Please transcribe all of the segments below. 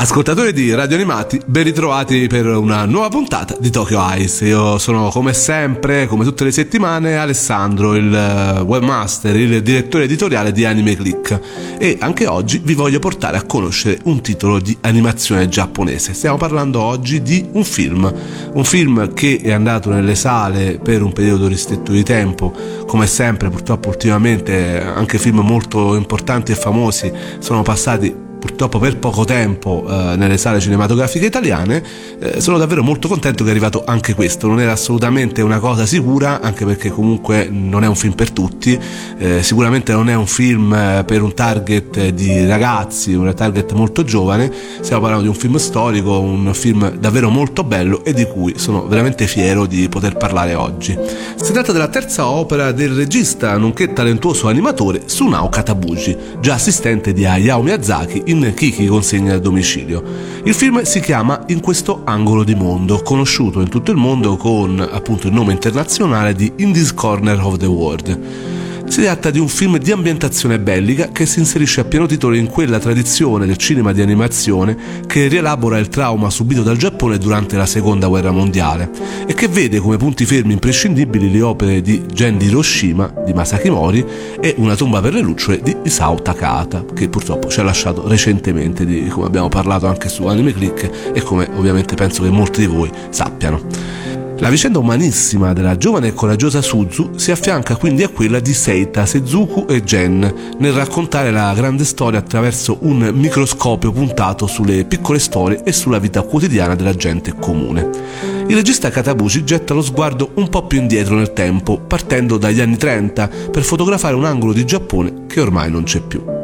Ascoltatori di Radio Animati, ben ritrovati per una nuova puntata di Tokyo Ice. Io sono come sempre, come tutte le settimane, Alessandro, il eh, webmaster, il direttore editoriale di Anime Click e anche oggi vi voglio portare a conoscere un titolo di animazione giapponese. Stiamo parlando oggi di un film, un film che è andato nelle sale per un periodo ristretto di tempo, come sempre purtroppo ultimamente anche film molto importanti e famosi sono passati purtroppo per poco tempo eh, nelle sale cinematografiche italiane, eh, sono davvero molto contento che è arrivato anche questo. Non era assolutamente una cosa sicura, anche perché comunque non è un film per tutti, eh, sicuramente non è un film eh, per un target di ragazzi, un target molto giovane, stiamo parlando di un film storico, un film davvero molto bello e di cui sono veramente fiero di poter parlare oggi. Si tratta della terza opera del regista nonché talentuoso animatore Sunao Katabushi, già assistente di Hayao Miyazaki in Kiki consegna a domicilio. Il film si chiama In questo angolo di mondo, conosciuto in tutto il mondo con appunto il nome internazionale di In this corner of the world. Si tratta di un film di ambientazione bellica che si inserisce a pieno titolo in quella tradizione del cinema di animazione che rielabora il trauma subito dal Giappone durante la seconda guerra mondiale e che vede come punti fermi imprescindibili le opere di Gen di Hiroshima di Masaki Mori e Una tomba per le lucciole di Isao Takata che purtroppo ci ha lasciato recentemente di come abbiamo parlato anche su Anime Click e come ovviamente penso che molti di voi sappiano. La vicenda umanissima della giovane e coraggiosa Suzu si affianca quindi a quella di Seita, Sezuku e Gen nel raccontare la grande storia attraverso un microscopio puntato sulle piccole storie e sulla vita quotidiana della gente comune. Il regista Katabushi getta lo sguardo un po' più indietro nel tempo, partendo dagli anni 30 per fotografare un angolo di Giappone che ormai non c'è più.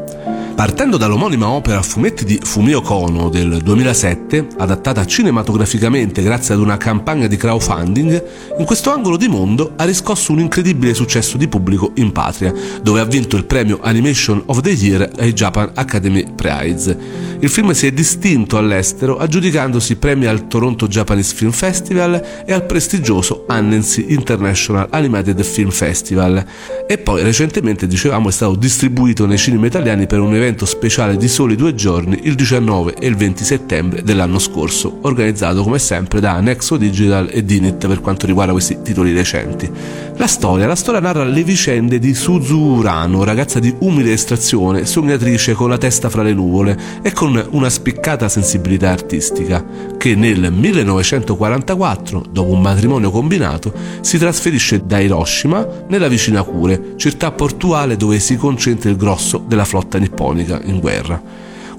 Partendo dall'omonima opera a fumetti di Fumio Kono del 2007, adattata cinematograficamente grazie ad una campagna di crowdfunding, in questo angolo di mondo ha riscosso un incredibile successo di pubblico in patria, dove ha vinto il premio Animation of the Year ai Japan Academy Prize. Il film si è distinto all'estero aggiudicandosi premi al Toronto Japanese Film Festival e al prestigioso Annecy International Animated Film Festival e poi recentemente, dicevamo, è stato distribuito nei cinema italiani per un evento evento speciale di soli due giorni il 19 e il 20 settembre dell'anno scorso, organizzato come sempre da Nexo Digital e Dinit per quanto riguarda questi titoli recenti. La storia, la storia narra le vicende di Suzu Urano, ragazza di umile estrazione, sognatrice con la testa fra le nuvole e con una spiccata sensibilità artistica, che nel 1944, dopo un matrimonio combinato, si trasferisce da Hiroshima nella vicina Kure, città portuale dove si concentra il grosso della flotta nipponica nipponica in guerra.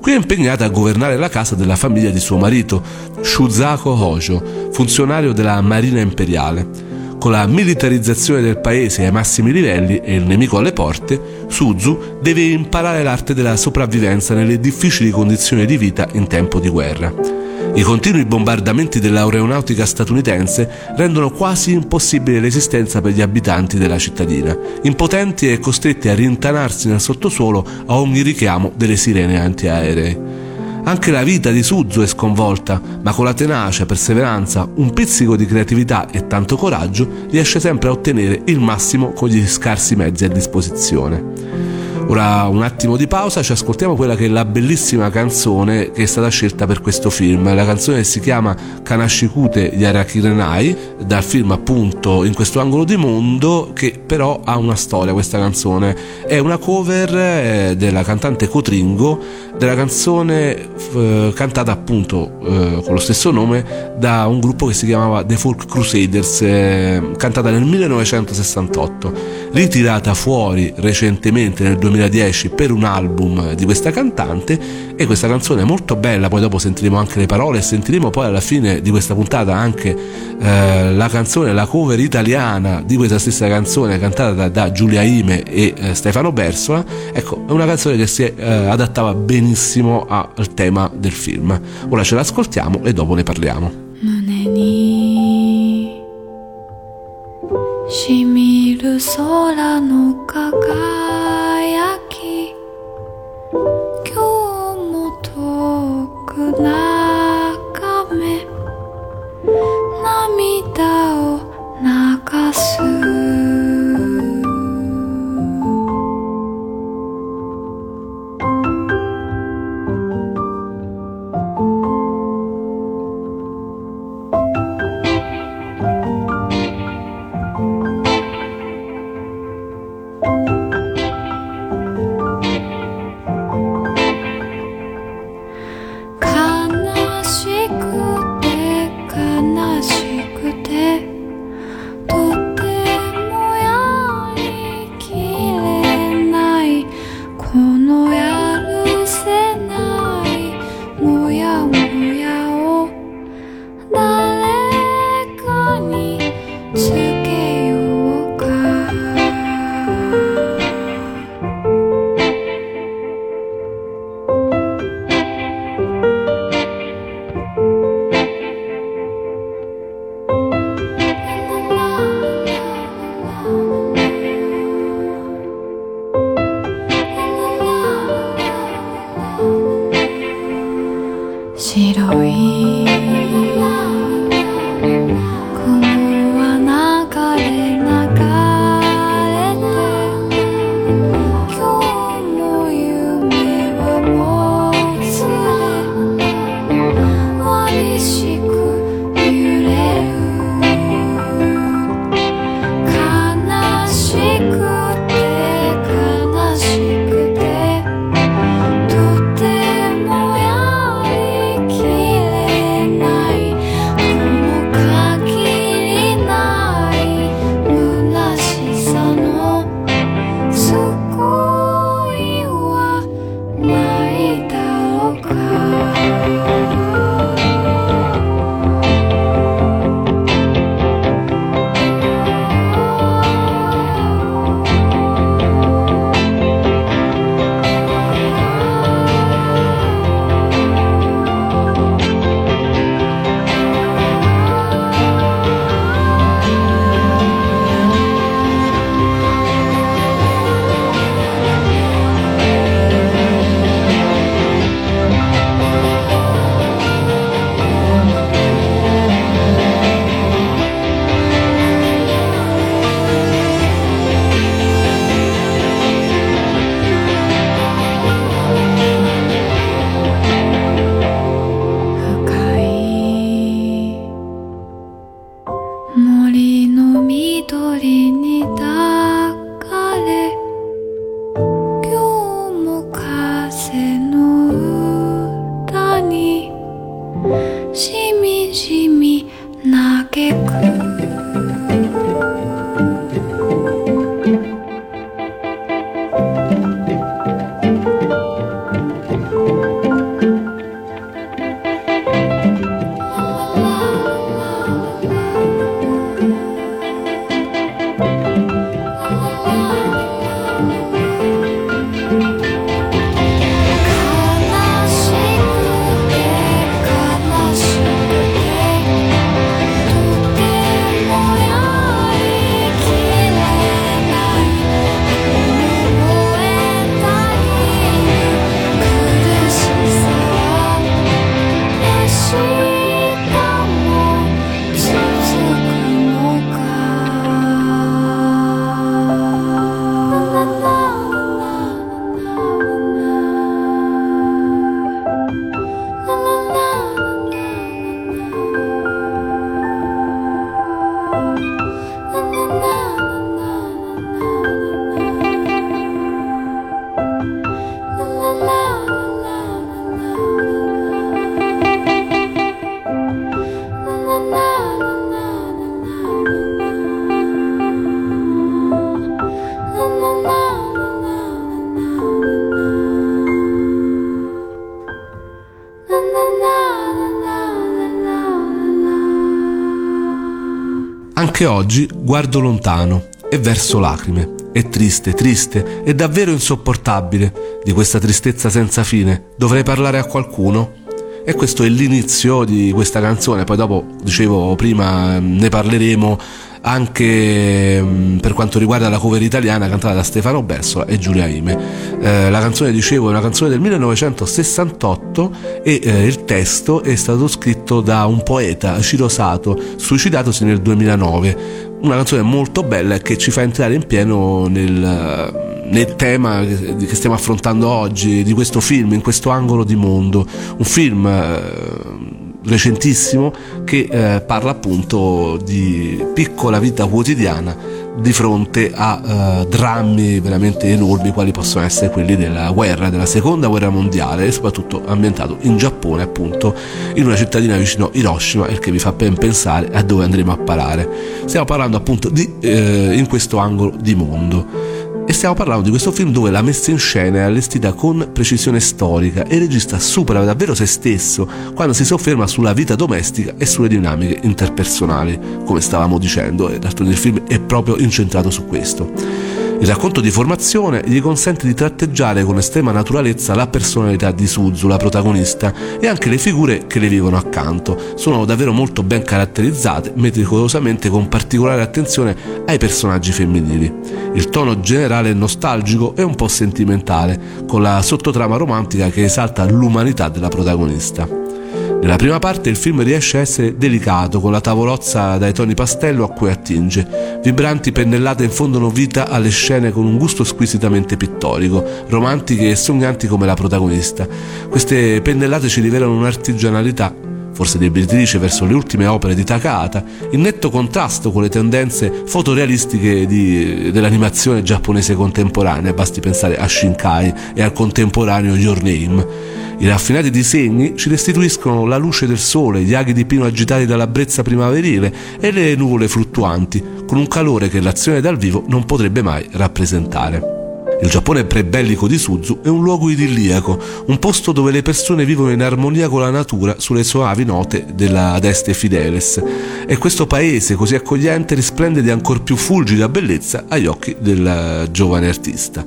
Qui è impegnata a governare la casa della famiglia di suo marito, Shuzako Hojo, funzionario della Marina Imperiale. Con la militarizzazione del paese ai massimi livelli e il nemico alle porte, Suzu deve imparare l'arte della sopravvivenza nelle difficili condizioni di vita in tempo di guerra. I continui bombardamenti dell'aeronautica statunitense rendono quasi impossibile l'esistenza per gli abitanti della cittadina, impotenti e costretti a rintanarsi nel sottosuolo a ogni richiamo delle sirene antiaeree. Anche la vita di Suzu è sconvolta, ma con la tenacia, perseveranza, un pizzico di creatività e tanto coraggio riesce sempre a ottenere il massimo con gli scarsi mezzi a disposizione. Ora un attimo di pausa, ci ascoltiamo quella che è la bellissima canzone che è stata scelta per questo film. La canzone si chiama Kanashikute Yarakirenai, dal film appunto In questo angolo di mondo, che però ha una storia questa canzone. È una cover eh, della cantante Cotringo della canzone eh, cantata appunto eh, con lo stesso nome da un gruppo che si chiamava The Folk Crusaders, eh, cantata nel 1968, ritirata fuori recentemente nel 2000 2010 per un album di questa cantante e questa canzone è molto bella, poi dopo sentiremo anche le parole e sentiremo poi alla fine di questa puntata anche eh, la canzone, la cover italiana di questa stessa canzone cantata da, da Giulia Ime e eh, Stefano Bersola, ecco è una canzone che si eh, adattava benissimo al tema del film. Ora ce l'ascoltiamo e dopo ne parliamo. しみる空の輝 tahu. しみじみ嘆く。Anche oggi guardo lontano e verso lacrime. È triste, triste, è davvero insopportabile. Di questa tristezza senza fine dovrei parlare a qualcuno? E questo è l'inizio di questa canzone, poi dopo, dicevo prima, ne parleremo anche mm, per quanto riguarda la cover italiana cantata da Stefano Bessola e Giulia Ime. Eh, la canzone, dicevo, è una canzone del 1968 e eh, il testo è stato scritto da un poeta, Ciro Sato, suicidatosi nel 2009. Una canzone molto bella che ci fa entrare in pieno nel, nel tema che stiamo affrontando oggi, di questo film, in questo angolo di mondo. Un film eh, recentissimo che eh, parla appunto di piccola vita quotidiana di fronte a uh, drammi veramente enormi quali possono essere quelli della guerra, della seconda guerra mondiale e soprattutto ambientato in Giappone appunto in una cittadina vicino Hiroshima il che vi fa ben pensare a dove andremo a parare. Stiamo parlando appunto di eh, in questo angolo di mondo E stiamo parlando di questo film dove la messa in scena è allestita con precisione storica e il regista supera davvero se stesso quando si sofferma sulla vita domestica e sulle dinamiche interpersonali, come stavamo dicendo, e d'altronde il film è proprio incentrato su questo. Il racconto di formazione gli consente di tratteggiare con estrema naturalezza la personalità di Suzu, la protagonista, e anche le figure che le vivono accanto. Sono davvero molto ben caratterizzate, meticolosamente con particolare attenzione ai personaggi femminili. Il tono generale è nostalgico e un po' sentimentale, con la sottotrama romantica che esalta l'umanità della protagonista. Nella prima parte il film riesce a essere delicato, con la tavolozza dai toni pastello a cui attinge. Vibranti pennellate infondono vita alle scene con un gusto squisitamente pittorico, romantiche e sognanti come la protagonista. Queste pennellate ci rivelano un'artigianalità forse debitrice verso le ultime opere di Takahata, in netto contrasto con le tendenze fotorealistiche di, dell'animazione giapponese contemporanea, basti pensare a Shinkai e al contemporaneo Your Name. I raffinati disegni ci restituiscono la luce del sole, gli aghi di pino agitati dalla brezza primaverile e le nuvole fluttuanti, con un calore che l'azione dal vivo non potrebbe mai rappresentare. Il Giappone pre-bellico di Suzu è un luogo idilliaco, un posto dove le persone vivono in armonia con la natura sulle soavi note della Deste Fideles e questo paese così accogliente risplende di ancor più fulgida bellezza agli occhi del giovane artista.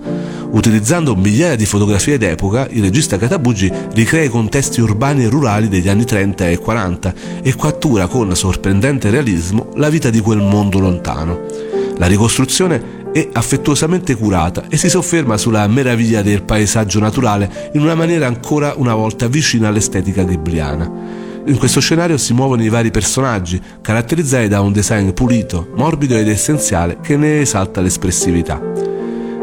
Utilizzando migliaia di fotografie d'epoca, il regista Katabugi ricrea i contesti urbani e rurali degli anni 30 e 40 e cattura con sorprendente realismo la vita di quel mondo lontano. La ricostruzione è affettuosamente curata e si sofferma sulla meraviglia del paesaggio naturale in una maniera ancora una volta vicina all'estetica ghibliana. In questo scenario si muovono i vari personaggi, caratterizzati da un design pulito, morbido ed essenziale che ne esalta l'espressività.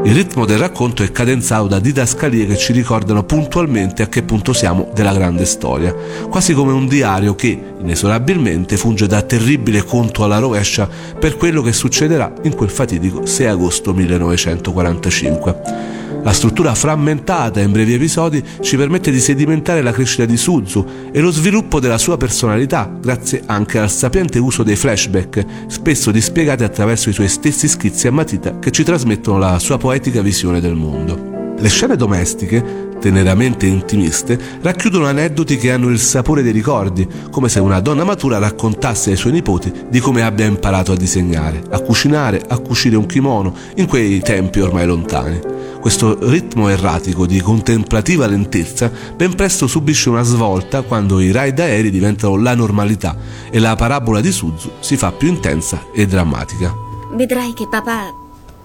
Il ritmo del racconto è cadenzato da didascalie che ci ricordano puntualmente a che punto siamo della grande storia, quasi come un diario che, inesorabilmente, funge da terribile conto alla rovescia per quello che succederà in quel fatidico 6 agosto 1945. La struttura frammentata in brevi episodi ci permette di sedimentare la crescita di Suzu e lo sviluppo della sua personalità, grazie anche al sapiente uso dei flashback, spesso dispiegati attraverso i suoi stessi schizzi a matita che ci trasmettono la sua poetica visione del mondo. Le scene domestiche, teneramente intimiste, racchiudono aneddoti che hanno il sapore dei ricordi, come se una donna matura raccontasse ai suoi nipoti di come abbia imparato a disegnare, a cucinare, a cucire un kimono in quei tempi ormai lontani. Questo ritmo erratico di contemplativa lentezza ben presto subisce una svolta quando i ride aerei diventano la normalità e la parabola di Suzu si fa più intensa e drammatica. Vedrai che papà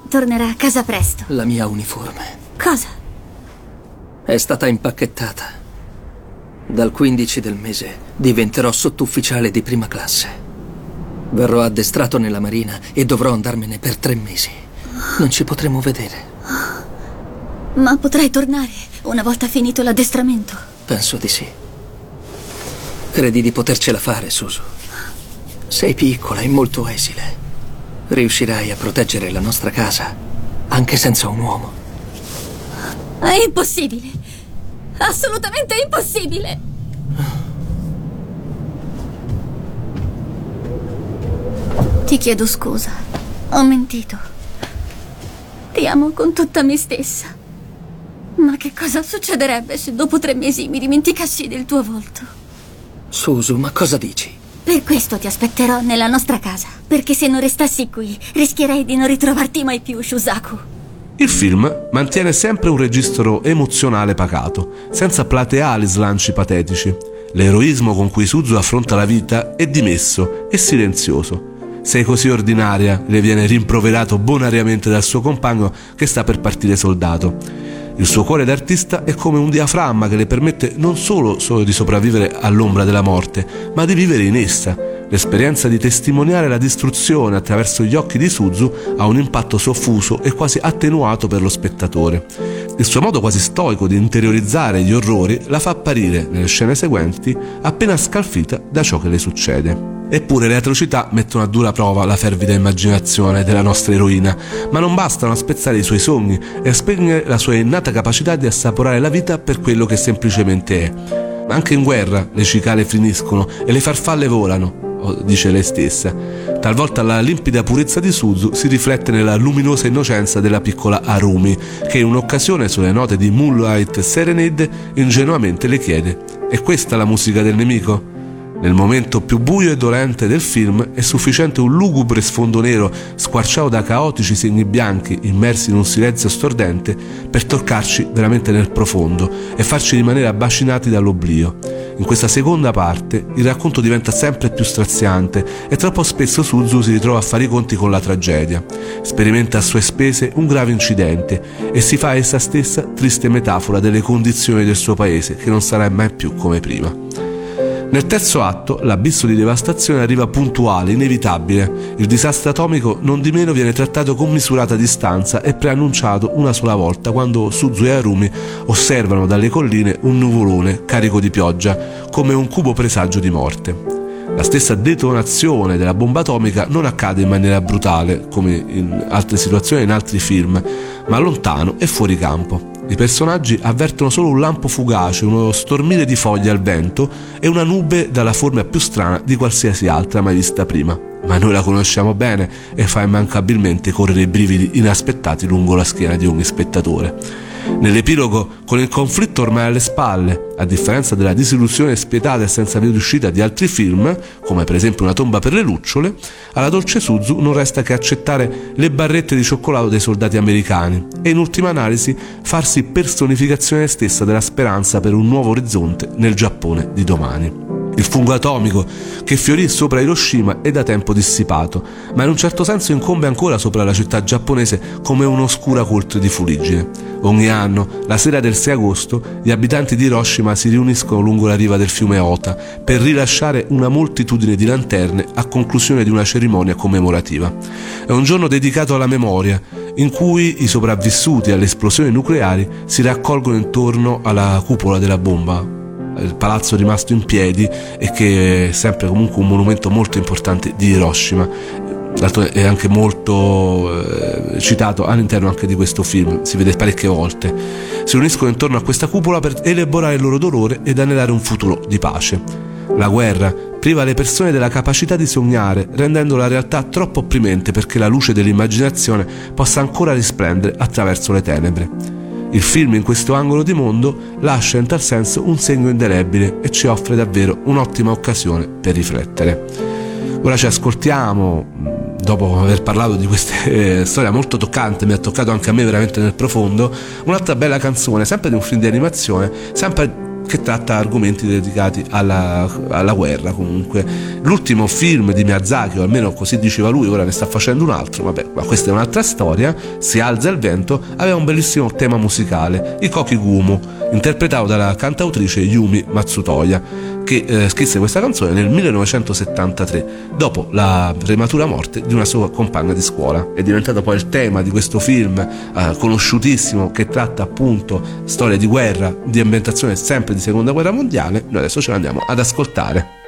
tornerà a casa presto. La mia uniforme. Cosa? È stata impacchettata. Dal 15 del mese diventerò sottufficiale di prima classe. Verrò addestrato nella marina e dovrò andarmene per tre mesi. Non ci potremo vedere. Ma potrai tornare una volta finito l'addestramento? Penso di sì. Credi di potercela fare, Susu? Sei piccola e molto esile. Riuscirai a proteggere la nostra casa anche senza un uomo. È impossibile. Assolutamente impossibile. Ti chiedo scusa. Ho mentito. Ti amo con tutta me stessa. Ma che cosa succederebbe se dopo tre mesi mi dimenticassi del tuo volto? Susu, ma cosa dici? Per questo ti aspetterò nella nostra casa. Perché se non restassi qui, rischierei di non ritrovarti mai più, Shusaku. Il film mantiene sempre un registro emozionale pacato, senza plateali slanci patetici. L'eroismo con cui Suzu affronta la vita è dimesso e silenzioso. Sei così ordinaria, le viene rimproverato bonariamente dal suo compagno che sta per partire soldato. Il suo cuore d'artista è come un diaframma che le permette non solo, solo di sopravvivere all'ombra della morte, ma di vivere in essa. L'esperienza di testimoniare la distruzione attraverso gli occhi di Suzu ha un impatto soffuso e quasi attenuato per lo spettatore. Il suo modo quasi stoico di interiorizzare gli orrori la fa apparire, nelle scene seguenti, appena scalfita da ciò che le succede. Eppure le atrocità mettono a dura prova la fervida immaginazione della nostra eroina, ma non bastano a spezzare i suoi sogni e a spegnere la sua innata capacità di assaporare la vita per quello che semplicemente è. Anche in guerra le cicale finiscono e le farfalle volano, dice lei stessa. Talvolta la limpida purezza di Suzu si riflette nella luminosa innocenza della piccola Arumi, che in un'occasione sulle note di Moonlight Serenade ingenuamente le chiede: È questa la musica del nemico? Nel momento più buio e dolente del film è sufficiente un lugubre sfondo nero squarciato da caotici segni bianchi immersi in un silenzio stordente per toccarci veramente nel profondo e farci rimanere abbascinati dall'oblio. In questa seconda parte il racconto diventa sempre più straziante e troppo spesso Suzu si ritrova a fare i conti con la tragedia. Sperimenta a sue spese un grave incidente e si fa essa stessa triste metafora delle condizioni del suo paese che non sarà mai più come prima. Nel terzo atto, l'abisso di devastazione arriva puntuale, inevitabile. Il disastro atomico non di meno viene trattato con misurata distanza e preannunciato una sola volta quando Suzu e Arumi osservano dalle colline un nuvolone carico di pioggia, come un cubo presagio di morte. La stessa detonazione della bomba atomica non accade in maniera brutale, come in altre situazioni e in altri film, ma lontano e fuori campo. I personaggi avvertono solo un lampo fugace, uno stormire di foglie al vento e una nube dalla forma più strana di qualsiasi altra mai vista prima. Ma noi la conosciamo bene e fa immancabilmente correre i brividi inaspettati lungo la schiena di ogni spettatore. Nell'epilogo, con il conflitto ormai alle spalle, a differenza della disillusione spietata e senza via d'uscita di altri film, come per esempio Una tomba per le lucciole, alla dolce Suzu non resta che accettare le barrette di cioccolato dei soldati americani e in ultima analisi farsi personificazione stessa della speranza per un nuovo orizzonte nel Giappone di domani. Il fungo atomico che fiorì sopra Hiroshima è da tempo dissipato, ma in un certo senso incombe ancora sopra la città giapponese come un'oscura coltre di fuliggine. Ogni anno, la sera del 6 agosto, gli abitanti di Hiroshima si riuniscono lungo la riva del fiume Ota per rilasciare una moltitudine di lanterne a conclusione di una cerimonia commemorativa. È un giorno dedicato alla memoria, in cui i sopravvissuti alle esplosioni nucleari si raccolgono intorno alla cupola della bomba il palazzo rimasto in piedi e che è sempre comunque un monumento molto importante di Hiroshima è anche molto eh, citato all'interno anche di questo film, si vede parecchie volte. Si uniscono intorno a questa cupola per elaborare il loro dolore ed anelare un futuro di pace. La guerra priva le persone della capacità di sognare, rendendo la realtà troppo opprimente perché la luce dell'immaginazione possa ancora risplendere attraverso le tenebre. Il film in questo angolo di mondo lascia in tal senso un segno indelebile e ci offre davvero un'ottima occasione per riflettere. Ora ci ascoltiamo, dopo aver parlato di questa eh, storia molto toccante, mi ha toccato anche a me veramente nel profondo, un'altra bella canzone, sempre di un film di animazione, sempre che tratta argomenti dedicati alla, alla, guerra comunque. L'ultimo film di Miyazaki, o almeno così diceva lui, ora ne sta facendo un altro, vabbè, ma questa è un'altra storia, Si alza il vento, aveva un bellissimo tema musicale, i Koki Gumu, interpretato dalla cantautrice Yumi Matsutoya che eh, scrisse questa canzone nel 1973, dopo la prematura morte di una sua compagna di scuola. È diventato poi il tema di questo film eh, conosciutissimo che tratta appunto storie di guerra, di ambientazione sempre di seconda guerra mondiale. Noi adesso ce l'andiamo ad ascoltare.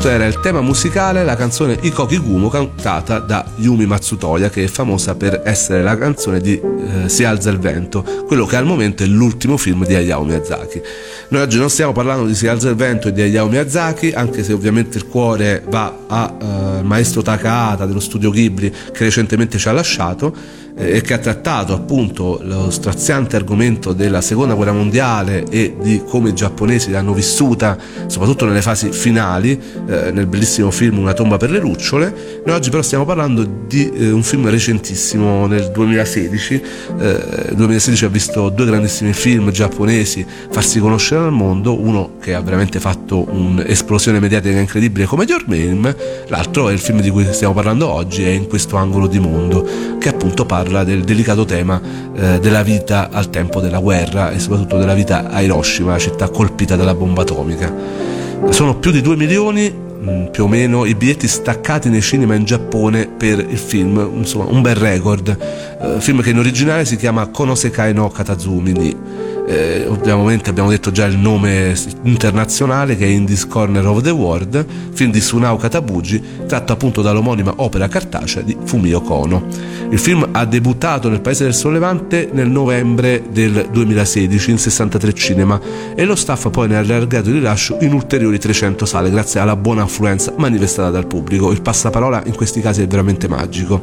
Questo era il tema musicale, la canzone Ikoki Gumo cantata da Yumi Matsutoya che è famosa per essere la canzone di eh, Si alza il vento, quello che al momento è l'ultimo film di Hayao Miyazaki. Noi oggi non stiamo parlando di Si alza il vento e di Hayao Miyazaki, anche se ovviamente il cuore va al eh, maestro Takahata dello studio Ghibli che recentemente ci ha lasciato eh, che ha trattato appunto lo straziante argomento della seconda guerra mondiale e di come i giapponesi l'hanno vissuta soprattutto nelle fasi finali eh, nel bellissimo film Una tomba per le lucciole. Noi oggi però stiamo parlando di eh, un film recentissimo nel 2016 il 2016 ha visto due grandissimi film giapponesi farsi conoscere al mondo uno che ha veramente fatto un'esplosione mediatica incredibile come Your Name l'altro è il film di cui stiamo parlando oggi è In questo angolo di mondo che appunto parla parla del delicato tema eh, della vita al tempo della guerra e soprattutto della vita a Hiroshima, la città colpita dalla bomba atomica. Sono più di 2 milioni mm, più o meno i biglietti staccati nei cinema in Giappone per il film, insomma un bel record. Eh, film che in originale si chiama Konosekai no Katazumi ni eh, ovviamente abbiamo detto già il nome internazionale che è In This Corner of the World, film di Sunao Katabuji, tratto appunto dall'omonima opera cartacea di Fumio Kono. Il film ha debuttato nel Paese del Sollevante nel novembre del 2016 in 63 cinema e lo staff poi ne ha allargato il rilascio in ulteriori 300 sale grazie alla buona affluenza manifestata dal pubblico. Il passaparola in questi casi è veramente magico.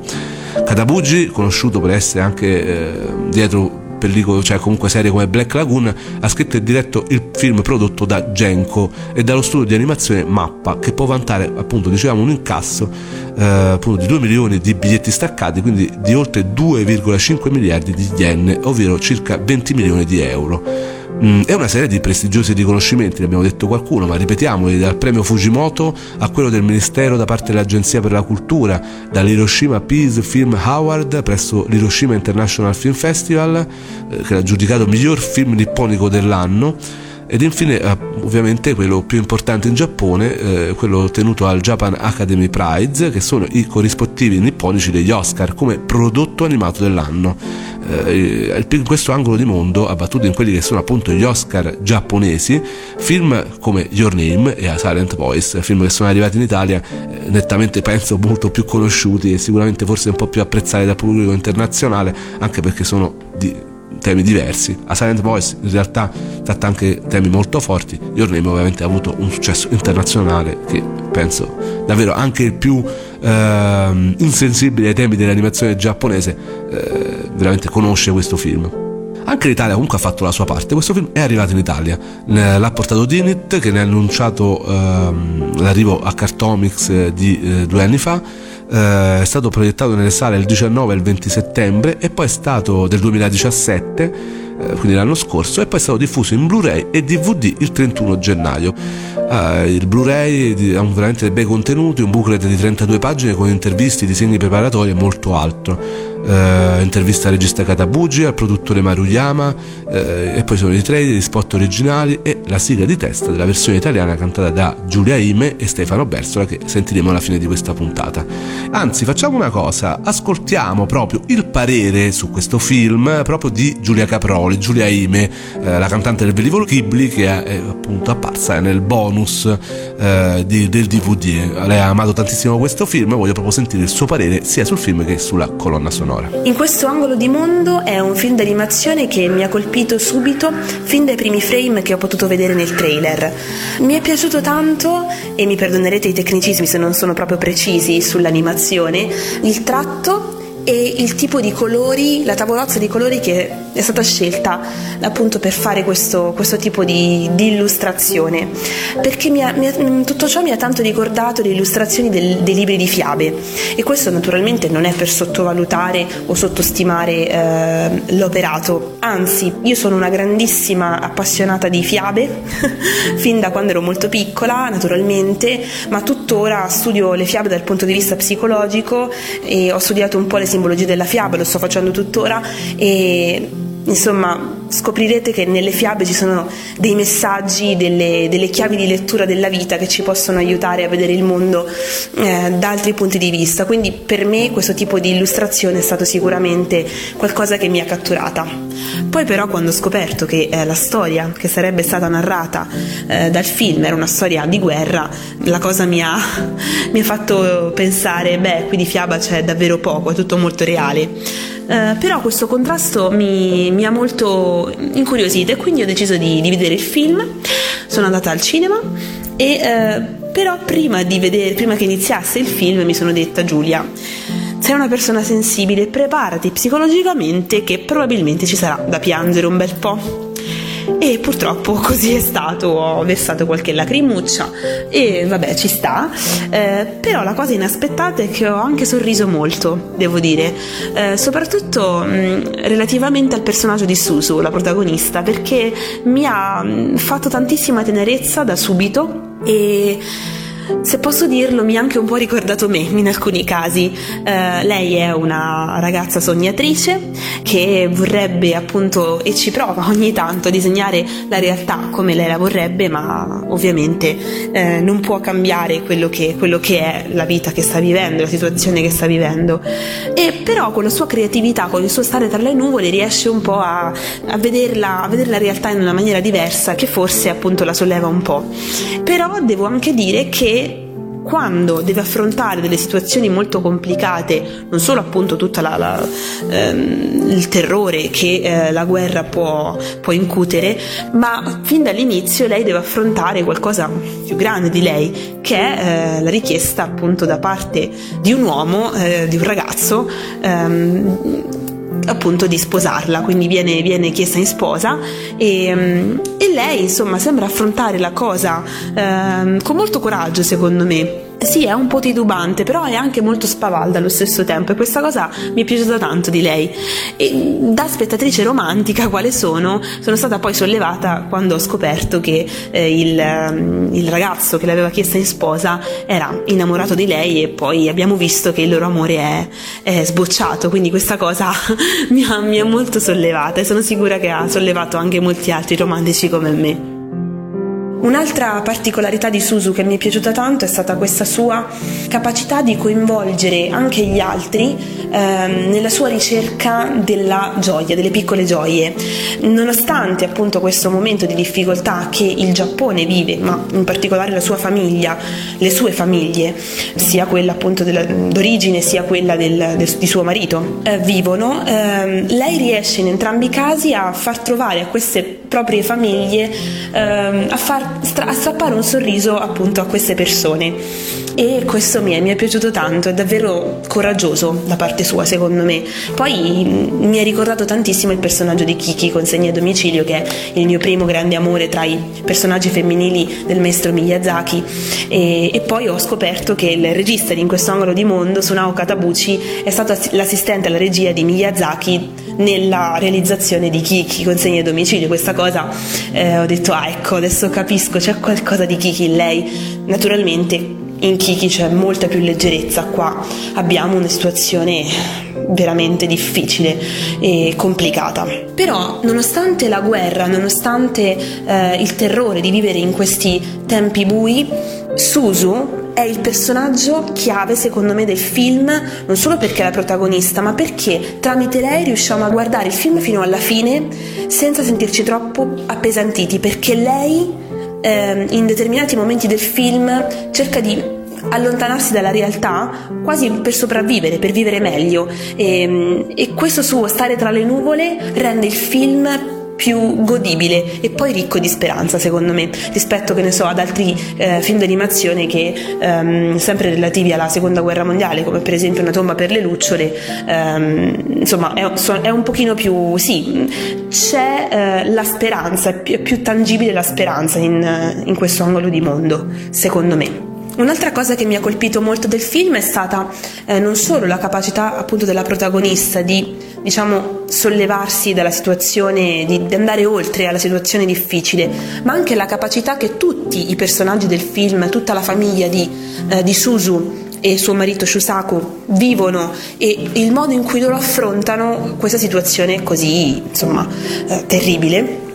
Katabuji, conosciuto per essere anche eh, dietro pellicola, cioè comunque serie come Black Lagoon, ha scritto e diretto il film prodotto da Genko e dallo studio di animazione Mappa, che può vantare appunto dicevamo un incasso eh, appunto di 2 milioni di biglietti staccati, quindi di oltre 2,5 miliardi di yen, ovvero circa 20 milioni di euro. Mm, è una serie di prestigiosi riconoscimenti, abbiamo detto qualcuno, ma ripetiamoli, dal premio Fujimoto a quello del Ministero da parte dell'Agenzia per la Cultura, dall'Hiroshima Peace Film Award presso l'Hiroshima International Film Festival, eh, che l'ha giudicato miglior film nipponico dell'anno ed infine eh, ovviamente quello più importante in Giappone, eh, quello ottenuto al Japan Academy Prize, che sono i corrispettivi nipponici degli Oscar come prodotto animato dell'anno. Eh, in questo angolo di mondo, abbattuto in quelli che sono appunto gli Oscar giapponesi, film come Your Name e A Silent Voice, film che sono arrivati in Italia, eh, nettamente penso molto più conosciuti e sicuramente forse un po' più apprezzati dal pubblico internazionale, anche perché sono di temi diversi. A Silent Voice in realtà tratta anche temi molto forti. Your Name ovviamente ha avuto un successo internazionale che penso davvero anche il più eh, insensibile ai temi dell'animazione giapponese eh, veramente conosce questo film. Anche l'Italia comunque ha fatto la sua parte. Questo film è arrivato in Italia. L'ha portato Dinit che ne ha annunciato ehm, l'arrivo a Cartomics di eh, due anni fa eh, è stato proiettato nelle sale il 19 e il 20 settembre e poi è stato del 2017 eh, quindi l'anno scorso e poi è stato diffuso in Blu-ray e DVD il 31 gennaio. Eh, il Blu-ray ha veramente dei bei contenuti un booklet di 32 pagine con interviste, disegni preparatori e molto altro eh, intervista al regista Katabugi, al produttore Maruyama eh, e poi sono i trailer, gli spot originali e la sigla di testa della versione italiana cantata da Giulia Ime e Stefano Bersola che sentiremo alla fine di questa puntata. Anzi, facciamo una cosa, ascoltiamo proprio il parere su questo film proprio di Giulia Caproli, Giulia Ime, eh, la cantante del velivolo Ghibli che è appunto apparsa nel bonus eh, di, del DVD. Lei ha amato tantissimo questo film e voglio proprio sentire il suo parere sia sul film che sulla colonna sonora sonora. In questo angolo di mondo è un film d'animazione che mi ha colpito subito fin dai primi frame che ho potuto vedere nel trailer. Mi è piaciuto tanto e mi perdonerete i tecnicismi se non sono proprio precisi sull'animazione, il tratto e il tipo di colori, la tavolozza di colori che è stata scelta appunto per fare questo, questo tipo di, di, illustrazione, perché mi ha, mi ha, tutto ciò mi ha tanto ricordato le illustrazioni del, dei libri di fiabe. E questo naturalmente non è per sottovalutare o sottostimare eh, l'operato, anzi io sono una grandissima appassionata di fiabe, fin da quando ero molto piccola naturalmente, ma tuttora studio le fiabe dal punto di vista psicologico e ho studiato un po' le simbologie della fiaba, lo sto facendo tuttora e insomma scoprirete che nelle fiabe ci sono dei messaggi, delle, delle chiavi di lettura della vita che ci possono aiutare a vedere il mondo eh, da altri punti di vista. Quindi per me questo tipo di illustrazione è stato sicuramente qualcosa che mi ha catturata. Poi però quando ho scoperto che eh, la storia che sarebbe stata narrata eh, dal film era una storia di guerra, la cosa mi ha, mi ha fatto pensare, beh, qui di fiaba c'è davvero poco, è tutto molto reale. Eh, però questo contrasto mi, mi, ha molto incuriosita e quindi ho deciso di, di, vedere il film. Sono andata al cinema e eh, però prima, vedere, prima che iniziasse il film mi sono detta Giulia sei una persona sensibile, preparati psicologicamente che probabilmente ci sarà da piangere un bel po' e purtroppo così è stato, ho versato qualche lacrimuccia. E vabbè ci sta, eh, però la cosa inaspettata è che ho anche sorriso molto, devo dire, eh, soprattutto mh, relativamente al personaggio di Susu, la protagonista, perché mi ha mh, fatto tantissima tenerezza da subito e se posso dirlo, mi ha anche un po' ricordato me in alcuni casi. Uh, lei è una ragazza sognatrice che vorrebbe appunto e ci prova ogni tanto a disegnare la realtà come lei la vorrebbe, ma ovviamente uh, non può cambiare quello che, quello che, è la vita che sta vivendo, la situazione che sta vivendo. E però con la sua creatività, con il suo stare tra le nuvole, riesce un po' a, a, vederla, a vedere la realtà in una maniera diversa che forse appunto la solleva un po'. Però devo anche dire che quando deve affrontare delle situazioni molto complicate, non solo appunto tutto ehm, il terrore che eh, la guerra può, può, incutere, ma fin dall'inizio lei deve affrontare qualcosa più grande di lei, che è eh, la richiesta appunto da parte di un uomo, eh, di un ragazzo, ehm, appunto di sposarla, quindi viene, viene chiesta in sposa e, mm, e, lei insomma sembra affrontare la cosa eh, con molto coraggio secondo me sì, è un po' titubante, però è anche molto spavalda allo stesso tempo e questa cosa mi è piaciuta tanto di lei. E da spettatrice romantica, quale sono, sono stata poi sollevata quando ho scoperto che eh, il, ehm, il, ragazzo che l'aveva chiesta in sposa era innamorato di lei e poi abbiamo visto che il loro amore è, è sbocciato, quindi questa cosa mi ha, mi ha molto sollevata e sono sicura che ha sollevato anche molti altri romantici come me. Un'altra particolarità di Suzu che mi è piaciuta tanto è stata questa sua capacità di coinvolgere anche gli altri ehm, nella sua ricerca della gioia, delle piccole gioie. Nonostante appunto questo momento di difficoltà che il Giappone vive, ma in particolare la sua famiglia, le sue famiglie, sia quella appunto della, d'origine sia quella del, del, di suo marito, eh, vivono, ehm, lei riesce in entrambi i casi a far trovare a queste proprie famiglie, ehm, a far a strappare un sorriso appunto a queste persone e questo mi è, mi è, piaciuto tanto, è davvero coraggioso da parte sua secondo me. Poi mm, mi ha ricordato tantissimo il personaggio di Kiki con segni a domicilio che è il mio primo grande amore tra i personaggi femminili del maestro Miyazaki e, e poi ho scoperto che il regista di In questo angolo di mondo, Sunao Katabuchi, è stato l'assistente alla regia di Miyazaki nella realizzazione di Kiki con segni a domicilio. Questa cosa eh, ho detto, ah ecco, adesso capisco, c'è qualcosa di Kiki in lei. Naturalmente in Kiki c'è molta più leggerezza, qua abbiamo una situazione veramente difficile e complicata. Però nonostante la guerra, nonostante eh, il terrore di vivere in questi tempi bui, Suzu è il personaggio chiave secondo me del film, non solo perché è la protagonista, ma perché tramite lei riusciamo a guardare il film fino alla fine senza sentirci troppo appesantiti, perché lei eh, in determinati momenti del film cerca di allontanarsi dalla realtà quasi per sopravvivere, per vivere meglio. E, e questo suo stare tra le nuvole rende il film più godibile e poi ricco di speranza secondo me rispetto che ne so ad altri eh, film d'animazione che ehm, sempre relativi alla seconda guerra mondiale come per esempio Una tomba per le lucciole ehm, insomma è, è, un pochino più sì c'è eh, la speranza è più, è più, tangibile la speranza in, in questo angolo di mondo secondo me Un'altra cosa che mi ha colpito molto del film è stata eh, non solo la capacità appunto della protagonista di diciamo sollevarsi dalla situazione, di, di, andare oltre alla situazione difficile, ma anche la capacità che tutti i personaggi del film, tutta la famiglia di, eh, di Suzu e suo marito Shusaku vivono e il modo in cui loro affrontano questa situazione così, insomma, eh, terribile,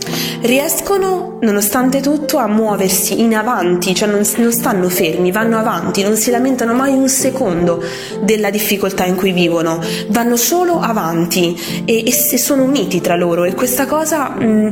riescono nonostante tutto a muoversi in avanti, cioè non, non, stanno fermi, vanno avanti, non si lamentano mai un secondo della difficoltà in cui vivono, vanno solo avanti e, e sono uniti tra loro e questa cosa mh,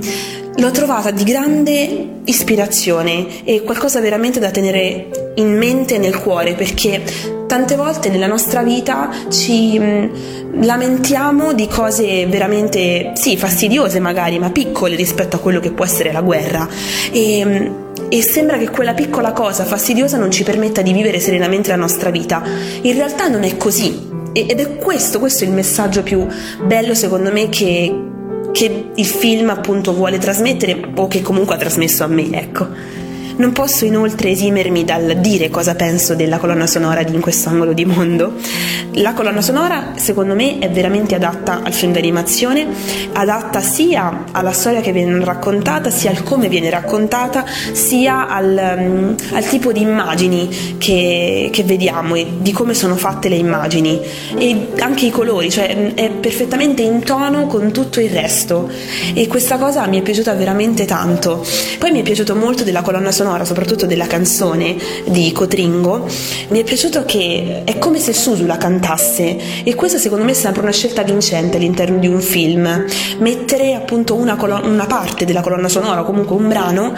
l'ho trovata di grande ispirazione e qualcosa veramente da tenere in mente e nel cuore perché tante volte nella nostra vita ci mh, lamentiamo di cose veramente, sì, fastidiose magari, ma piccole rispetto a quello che può essere la guerra. E, e sembra che quella piccola cosa fastidiosa non ci permetta di vivere serenamente la nostra vita. In realtà non è così. Ed è questo, questo è il messaggio più bello secondo me che, che il film appunto vuole trasmettere o che comunque ha trasmesso a me, ecco. Non posso inoltre esimermi dal dire cosa penso della colonna sonora di In questo angolo di mondo. La colonna sonora, secondo me, è veramente adatta al film d'animazione, adatta sia alla storia che viene raccontata, sia al come viene raccontata, sia al, um, al tipo di immagini che, che, vediamo e di come sono fatte le immagini e anche i colori, cioè è perfettamente in tono con tutto il resto e questa cosa mi è piaciuta veramente tanto. Poi mi è piaciuto molto della colonna sonora sonora, soprattutto della canzone di Cotringo, mi è piaciuto che è come se Susu la cantasse. E questa secondo me è sempre una scelta vincente all'interno di un film, mettere appunto una, colon- una parte della colonna sonora, comunque un brano,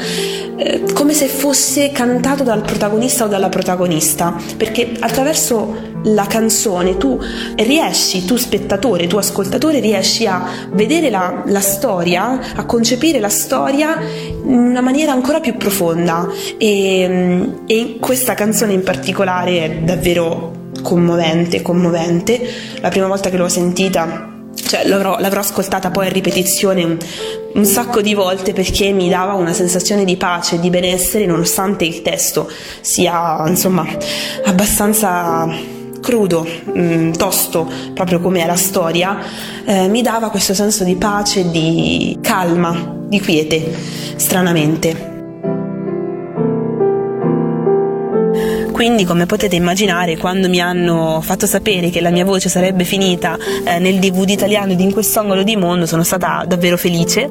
eh, come se fosse cantato dal protagonista o dalla protagonista, perché attraverso la canzone tu riesci, tu spettatore, tu ascoltatore, riesci a vedere la, la storia, a concepire la storia in una maniera ancora più profonda e, e questa canzone in particolare è davvero commovente, commovente. La prima volta che l'ho sentita cioè, l'avrò, l'avrò, ascoltata poi a ripetizione un, un, sacco di volte perché mi dava una sensazione di pace di benessere nonostante il testo sia insomma abbastanza crudo, mh, mm, tosto, proprio come è la storia, eh, mi dava questo senso di pace, di calma, di quiete, stranamente. Quindi, come potete immaginare, quando mi hanno fatto sapere che la mia voce sarebbe finita eh, nel DVD italiano di In quest'angolo di mondo, sono stata davvero felice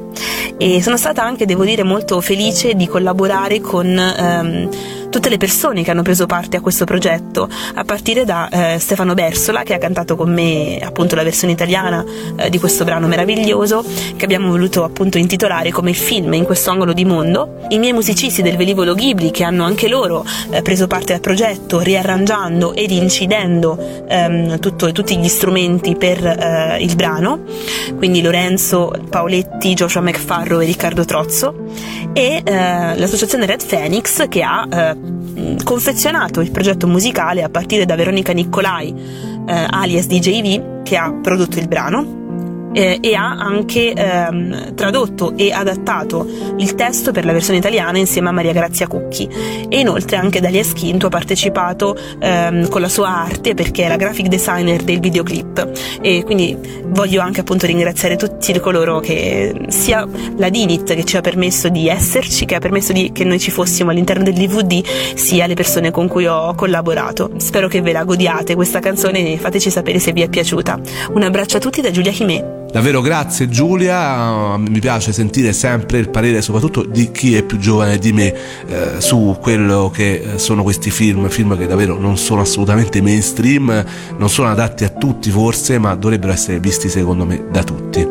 e sono stata anche, devo dire, molto felice di collaborare con ehm, tutte le persone che hanno preso parte a questo progetto, a partire da eh, Stefano Bersola che ha cantato con me appunto la versione italiana eh, di questo brano meraviglioso che abbiamo voluto appunto intitolare come il film in questo angolo di mondo, i miei musicisti del velivolo Ghibli che hanno anche loro eh, preso parte al progetto riarrangiando ed incidendo ehm, tutto, tutti gli strumenti per eh, il brano, quindi Lorenzo Paoletti, Joshua McFarrow e Riccardo Trozzo. E eh, l'associazione Red Phoenix che ha eh, confezionato il progetto musicale a partire da Veronica Nicolai, eh, alias DJV, che ha prodotto il brano eh, e ha anche ehm, tradotto e adattato il testo per la versione italiana insieme a Maria Grazia Cucchi e inoltre anche Dalia Schinto ha partecipato ehm, con la sua arte perché è la graphic designer del videoclip e quindi voglio anche appunto ringraziare tutti coloro che sia la Dinit che ci ha permesso di esserci, che ha permesso di, che noi ci fossimo all'interno del DVD, sia le persone con cui ho collaborato. Spero che ve la godiate questa canzone e fateci sapere se vi è piaciuta. Un abbraccio a tutti da Giulia Chimè. Davvero grazie Giulia, mi piace sentire sempre il parere soprattutto di chi è più giovane di me eh, su quello che eh, sono questi film, film che davvero non sono assolutamente mainstream, non sono adatti a tutti forse, ma dovrebbero essere visti secondo me da tutti.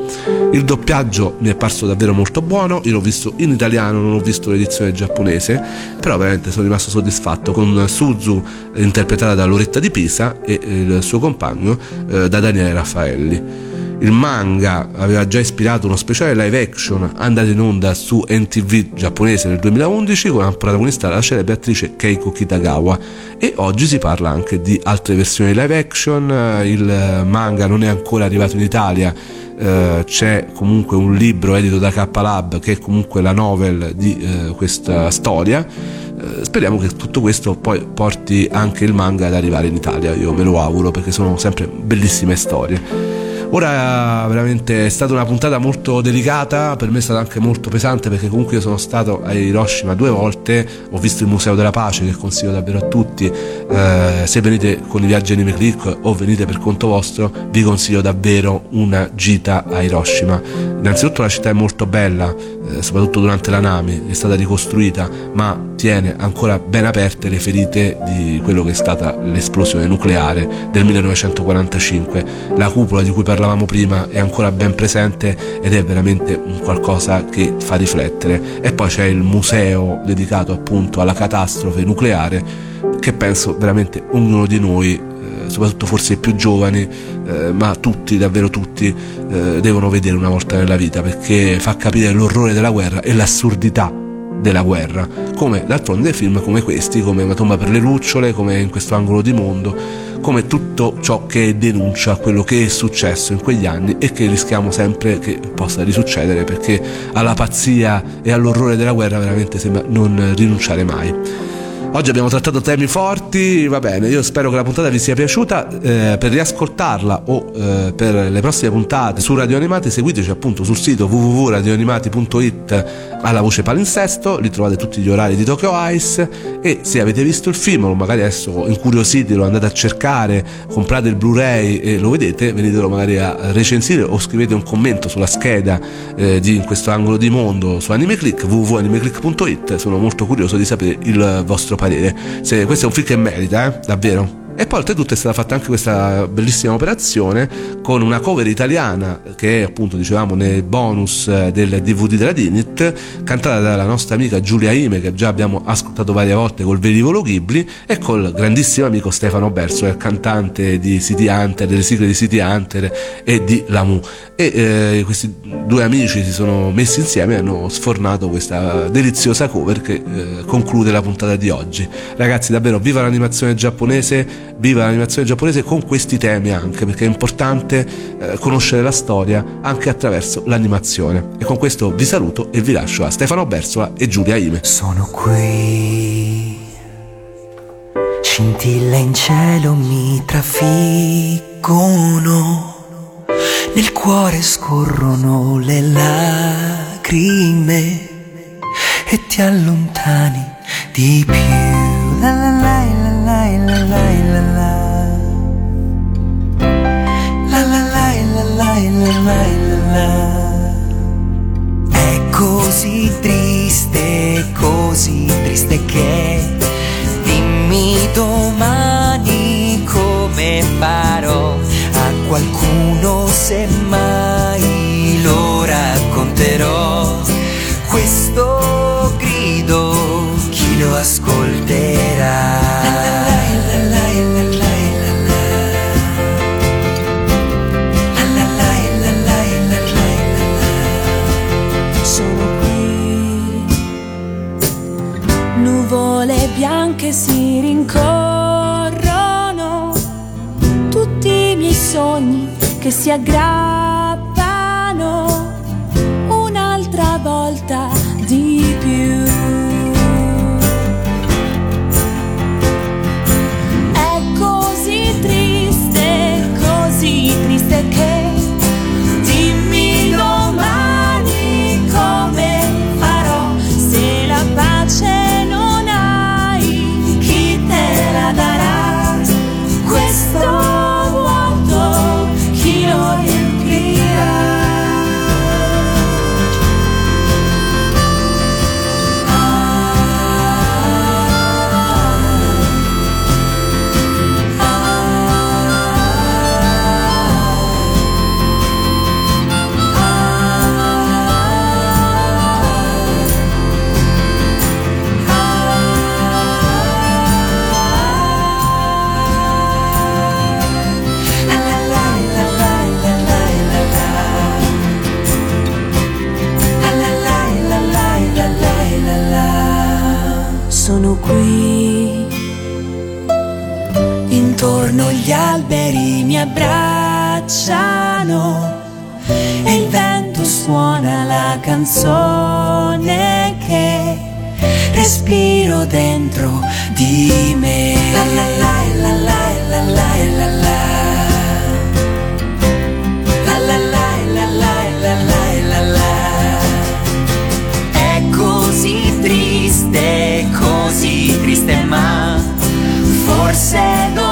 Il doppiaggio mi è parso davvero molto buono, io l'ho visto in italiano, non ho visto l'edizione giapponese, però veramente sono rimasto soddisfatto con Suzu interpretata da Loretta di Pisa e il suo compagno eh, da Daniele Raffaelli. Il manga aveva già ispirato uno speciale live action andato in onda su NTV giapponese nel 2011 con la protagonista la celebre attrice Keiko Kitagawa e oggi si parla anche di altre versioni live action, il manga non è ancora arrivato in Italia Uh, c'è comunque un libro edito da K Lab che è comunque la novel di uh, questa storia. Uh, speriamo che tutto questo poi porti anche il manga ad arrivare in Italia. Io me lo auguro perché sono sempre bellissime storie. Ora veramente è stata una puntata molto delicata, per me è stata anche molto pesante perché comunque io sono stato a Hiroshima due volte, ho visto il Museo della Pace che consiglio davvero a tutti, eh, se venite con i viaggi Anime Click o venite per conto vostro vi consiglio davvero una gita a Hiroshima. Innanzitutto la città è molto bella, eh, soprattutto durante la Nami, è stata ricostruita, ma tiene ancora ben aperte le ferite di quello che è stata l'esplosione nucleare del 1945. La cupola di cui parlavamo prima è ancora ben presente ed è veramente qualcosa che fa riflettere. E poi c'è il museo dedicato appunto alla catastrofe nucleare che penso veramente ognuno di noi eh, soprattutto forse i più giovani, eh, ma tutti, davvero tutti, eh, devono vedere una volta nella vita perché fa capire l'orrore della guerra e l'assurdità della guerra, come d'altronde film come questi, come Una tomba per le lucciole, come in questo angolo di mondo, come tutto ciò che denuncia quello che è successo in quegli anni e che rischiamo sempre che possa risuccedere perché alla pazzia e all'orrore della guerra veramente sembra non rinunciare mai. Oggi abbiamo trattato temi forti, va bene, io spero che la puntata vi sia piaciuta, eh, per riascoltarla o eh, per le prossime puntate su Radio Animati seguiteci appunto sul sito www.radioanimati.it alla voce palinsesto, lì trovate tutti gli orari di Tokyo Ice e se avete visto il film o magari adesso incuriositi lo andate a cercare, comprate il Blu-ray e lo vedete, venitelo magari a recensire o scrivete un commento sulla scheda eh, di in questo angolo di mondo su AnimeClick www.animeclick.it, sono molto curioso di sapere il vostro parere. Se questo è un film che merita, eh? davvero. E poi oltretutto è stata fatta anche questa bellissima operazione con una cover italiana che è appunto dicevamo nel bonus eh, del DVD della Dinit, cantata dalla nostra amica Giulia Ime che già abbiamo ascoltato varie volte col velivolo Ghibli e col grandissimo amico Stefano Berso, il cantante di City Hunter, delle sigle di City Hunter e di Lamu. E eh, questi due amici si sono messi insieme e hanno sfornato questa deliziosa cover che eh, conclude la puntata di oggi. Ragazzi davvero viva l'animazione giapponese! Viva l'animazione giapponese con questi temi anche, perché è importante eh, conoscere la storia anche attraverso l'animazione. E con questo vi saluto e vi lascio a Stefano Bersola e Giulia Ime. Sono qui, scintille in cielo mi trafiggono, nel cuore scorrono le lacrime e ti allontani di più. Triste, così triste che dimmi domani come farò. A qualcuno se mai lo racconterò. Questo grido chi lo ascolterà bianche si rincorrono, tutti i miei sogni che si aggrappano un'altra volta di sono qui. Intorno gli alberi mi abbracciano e il vento suona la canzone che respiro dentro di me. La la la la la la la la la. triste ma forse domani